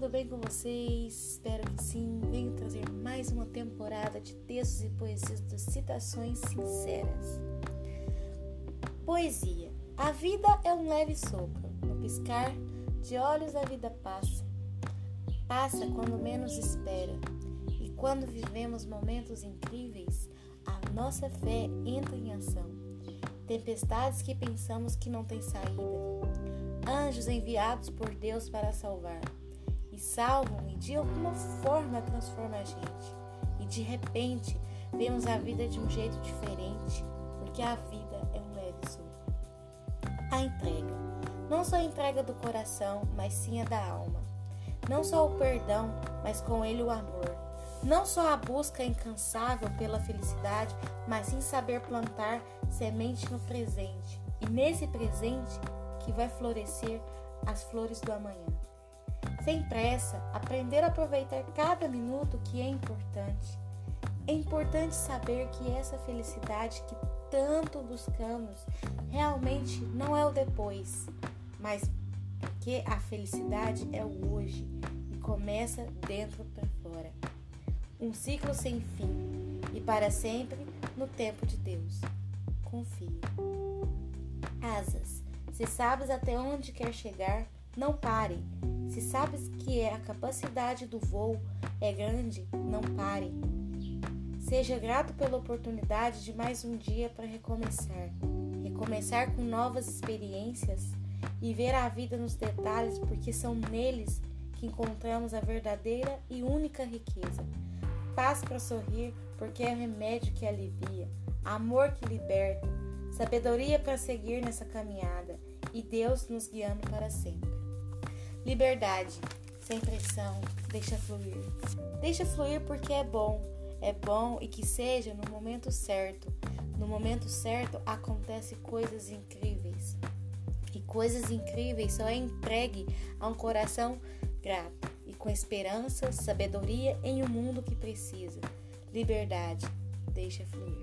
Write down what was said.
bem com vocês? Espero que sim. Venho trazer mais uma temporada de textos e poesias de citações sinceras. Poesia. A vida é um leve sopro. No piscar de olhos a vida passa. Passa quando menos espera. E quando vivemos momentos incríveis, a nossa fé entra em ação. Tempestades que pensamos que não têm saída. Anjos enviados por Deus para salvar e salvam e de alguma forma transformam a gente. E de repente vemos a vida de um jeito diferente, porque a vida é um leve. A entrega. Não só a entrega do coração, mas sim a da alma. Não só o perdão, mas com ele o amor. Não só a busca incansável pela felicidade, mas sim saber plantar semente no presente. E nesse presente que vai florescer as flores do amanhã. Sem pressa, aprender a aproveitar cada minuto que é importante. É importante saber que essa felicidade que tanto buscamos realmente não é o depois, mas porque a felicidade é o hoje e começa dentro para fora. Um ciclo sem fim e para sempre no tempo de Deus. Confie. Asas. Se sabes até onde quer chegar, não pare. Se sabes que a capacidade do voo é grande, não pare. Seja grato pela oportunidade de mais um dia para recomeçar. Recomeçar com novas experiências e ver a vida nos detalhes, porque são neles que encontramos a verdadeira e única riqueza. Paz para sorrir, porque é remédio que alivia, amor que liberta, sabedoria para seguir nessa caminhada e Deus nos guiando para sempre. Liberdade, sem pressão, deixa fluir. Deixa fluir porque é bom, é bom e que seja no momento certo. No momento certo acontecem coisas incríveis. E coisas incríveis só é entregue a um coração grato e com esperança, sabedoria em um mundo que precisa. Liberdade, deixa fluir.